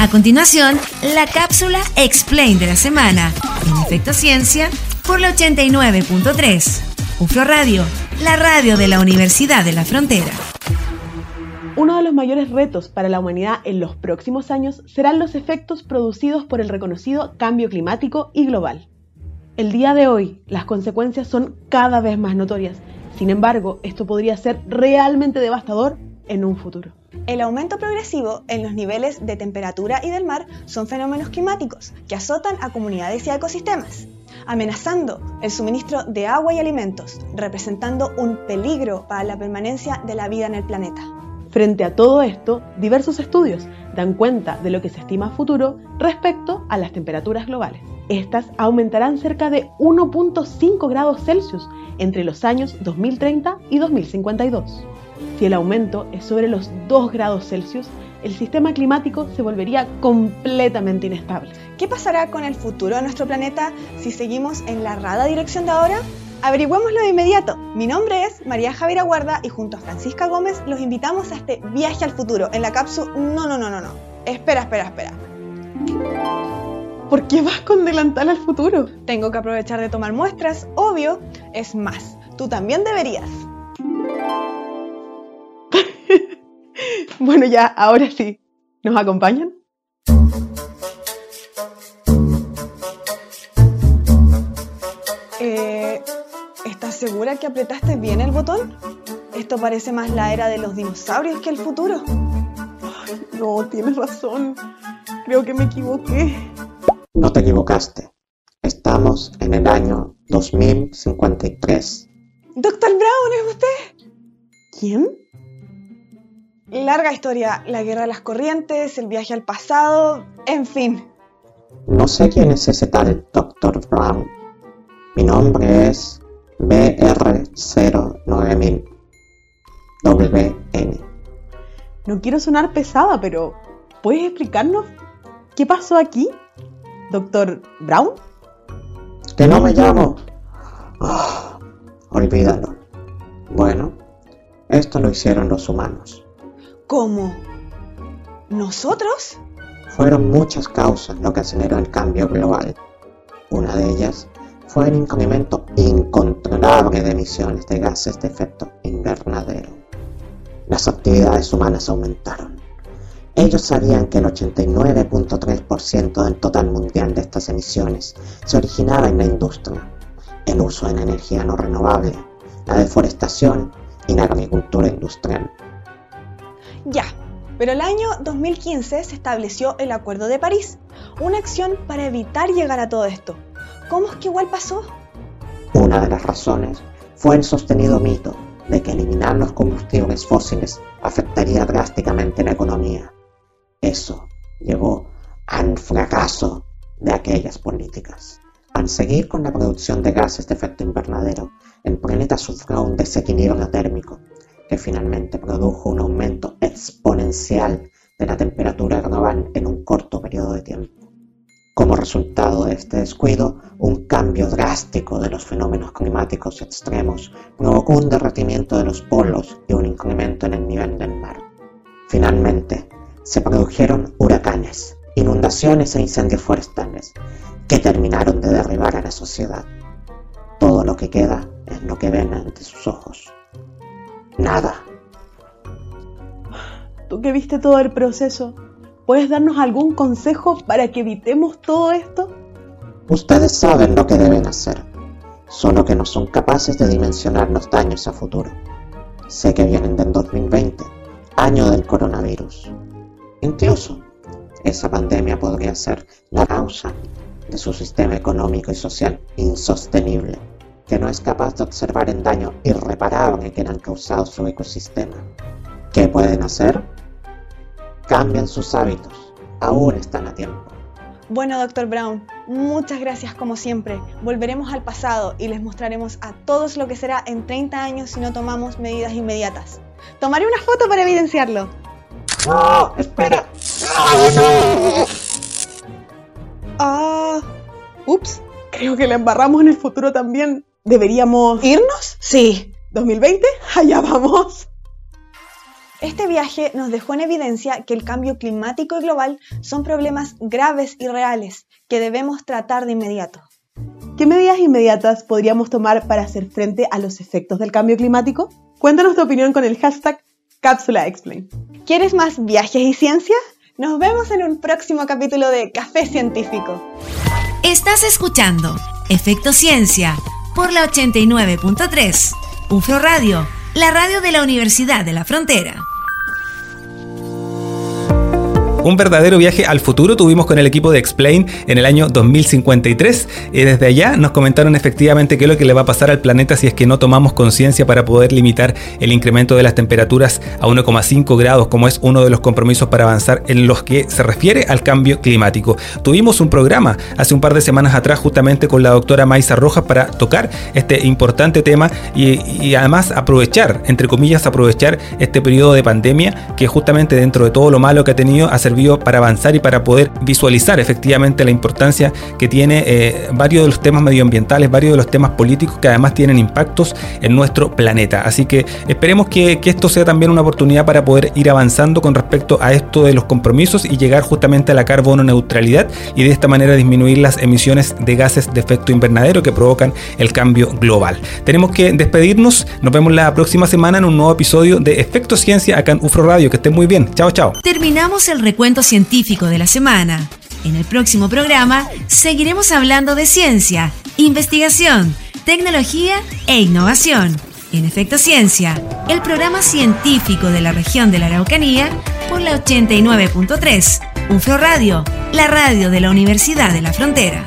A continuación, la cápsula Explain de la semana, en Efecto Ciencia, por la 89.3. UFRO Radio, la radio de la Universidad de la Frontera. Uno de los mayores retos para la humanidad en los próximos años serán los efectos producidos por el reconocido cambio climático y global. El día de hoy, las consecuencias son cada vez más notorias. Sin embargo, esto podría ser realmente devastador en un futuro. El aumento progresivo en los niveles de temperatura y del mar son fenómenos climáticos que azotan a comunidades y ecosistemas, amenazando el suministro de agua y alimentos, representando un peligro para la permanencia de la vida en el planeta. Frente a todo esto, diversos estudios dan cuenta de lo que se estima futuro respecto a las temperaturas globales. Estas aumentarán cerca de 1.5 grados Celsius entre los años 2030 y 2052. Si el aumento es sobre los 2 grados Celsius, el sistema climático se volvería completamente inestable. ¿Qué pasará con el futuro de nuestro planeta si seguimos en la errada dirección de ahora? Averigüémoslo de inmediato. Mi nombre es María Javier Aguarda y junto a Francisca Gómez los invitamos a este viaje al futuro en la cápsula... No, no, no, no, no. Espera, espera, espera. ¿Por qué vas con delantal al futuro? Tengo que aprovechar de tomar muestras, obvio. Es más, tú también deberías. bueno, ya, ahora sí. ¿Nos acompañan? Eh, ¿Estás segura que apretaste bien el botón? Esto parece más la era de los dinosaurios que el futuro. Ay, no, tienes razón. Creo que me equivoqué. No te equivocaste. Estamos en el año 2053. Doctor Brown, ¿es usted? ¿Quién? Larga historia, la guerra de las corrientes, el viaje al pasado, en fin. No sé quién es ese tal Dr. Brown. Mi nombre es BR09000. WN. No quiero sonar pesada, pero ¿puedes explicarnos qué pasó aquí? ¿Doctor Brown? ¿Que no me llamo? Ah, olvídalo. Bueno, esto lo hicieron los humanos. ¿Cómo? ¿Nosotros? Fueron muchas causas lo que aceleró el cambio global. Una de ellas fue el incremento incontrolable de emisiones de gases de efecto invernadero. Las actividades humanas aumentaron. Ellos sabían que el 89.3% del total mundial de estas emisiones se originaba en la industria, el uso de la energía no renovable, la deforestación y la agricultura industrial. Ya, pero el año 2015 se estableció el Acuerdo de París, una acción para evitar llegar a todo esto. ¿Cómo es que igual pasó? Una de las razones fue el sostenido mito de que eliminar los combustibles fósiles afectaría drásticamente la economía. Eso llevó al fracaso de aquellas políticas. Al seguir con la producción de gases de efecto invernadero, el planeta sufrió un desequilibrio térmico que finalmente produjo un aumento exponencial de la temperatura global en un corto periodo de tiempo. Como resultado de este descuido, un cambio drástico de los fenómenos climáticos extremos provocó un derretimiento de los polos y un incremento en el nivel del mar. Finalmente, se produjeron huracanes, inundaciones e incendios forestales que terminaron de derribar a la sociedad. Todo lo que queda es lo que ven ante sus ojos. Nada. Tú que viste todo el proceso, ¿puedes darnos algún consejo para que evitemos todo esto? Ustedes saben lo que deben hacer, solo que no son capaces de dimensionar los daños a futuro. Sé que vienen del 2020, año del coronavirus. Incluso, esa pandemia podría ser la causa de su sistema económico y social insostenible, que no es capaz de observar el daño irreparable que le han causado su ecosistema. ¿Qué pueden hacer? Cambian sus hábitos, aún están a tiempo. Bueno, doctor Brown, muchas gracias como siempre. Volveremos al pasado y les mostraremos a todos lo que será en 30 años si no tomamos medidas inmediatas. Tomaré una foto para evidenciarlo. ¡No! ¡Espera! Ah, ups, creo que la embarramos en el futuro también. ¿Deberíamos ¿Irnos? Sí. ¿2020? Allá vamos. Este viaje nos dejó en evidencia que el cambio climático y global son problemas graves y reales que debemos tratar de inmediato. ¿Qué medidas inmediatas podríamos tomar para hacer frente a los efectos del cambio climático? Cuéntanos tu opinión con el hashtag Cápsula Explain. ¿Quieres más viajes y ciencia? Nos vemos en un próximo capítulo de Café Científico. Estás escuchando Efecto Ciencia por la 89.3. UFRO Radio, la radio de la Universidad de la Frontera. Un verdadero viaje al futuro tuvimos con el equipo de Explain en el año 2053 y desde allá nos comentaron efectivamente qué es lo que le va a pasar al planeta si es que no tomamos conciencia para poder limitar el incremento de las temperaturas a 1,5 grados como es uno de los compromisos para avanzar en los que se refiere al cambio climático. Tuvimos un programa hace un par de semanas atrás justamente con la doctora Maisa Rojas para tocar este importante tema y, y además aprovechar, entre comillas, aprovechar este periodo de pandemia que justamente dentro de todo lo malo que ha tenido hace servido para avanzar y para poder visualizar efectivamente la importancia que tiene eh, varios de los temas medioambientales, varios de los temas políticos que además tienen impactos en nuestro planeta. Así que esperemos que, esto sea también una oportunidad para poder ir avanzando con respecto a esto de los compromisos y llegar justamente a la carbono neutralidad y de esta manera disminuir las emisiones de gases de efecto invernadero que provocan el cambio global. Tenemos que despedirnos, nos vemos la próxima semana en un nuevo episodio de Efecto Ciencia acá en UFRO Radio. Que estén muy bien. Chao, chao. Terminamos el cuento científico de la semana. En el próximo programa seguiremos hablando de ciencia, investigación, tecnología e innovación. En Efecto Ciencia, el programa científico de la región de la Araucanía por la 89.3, UFRO Radio, la radio de la Universidad de la Frontera.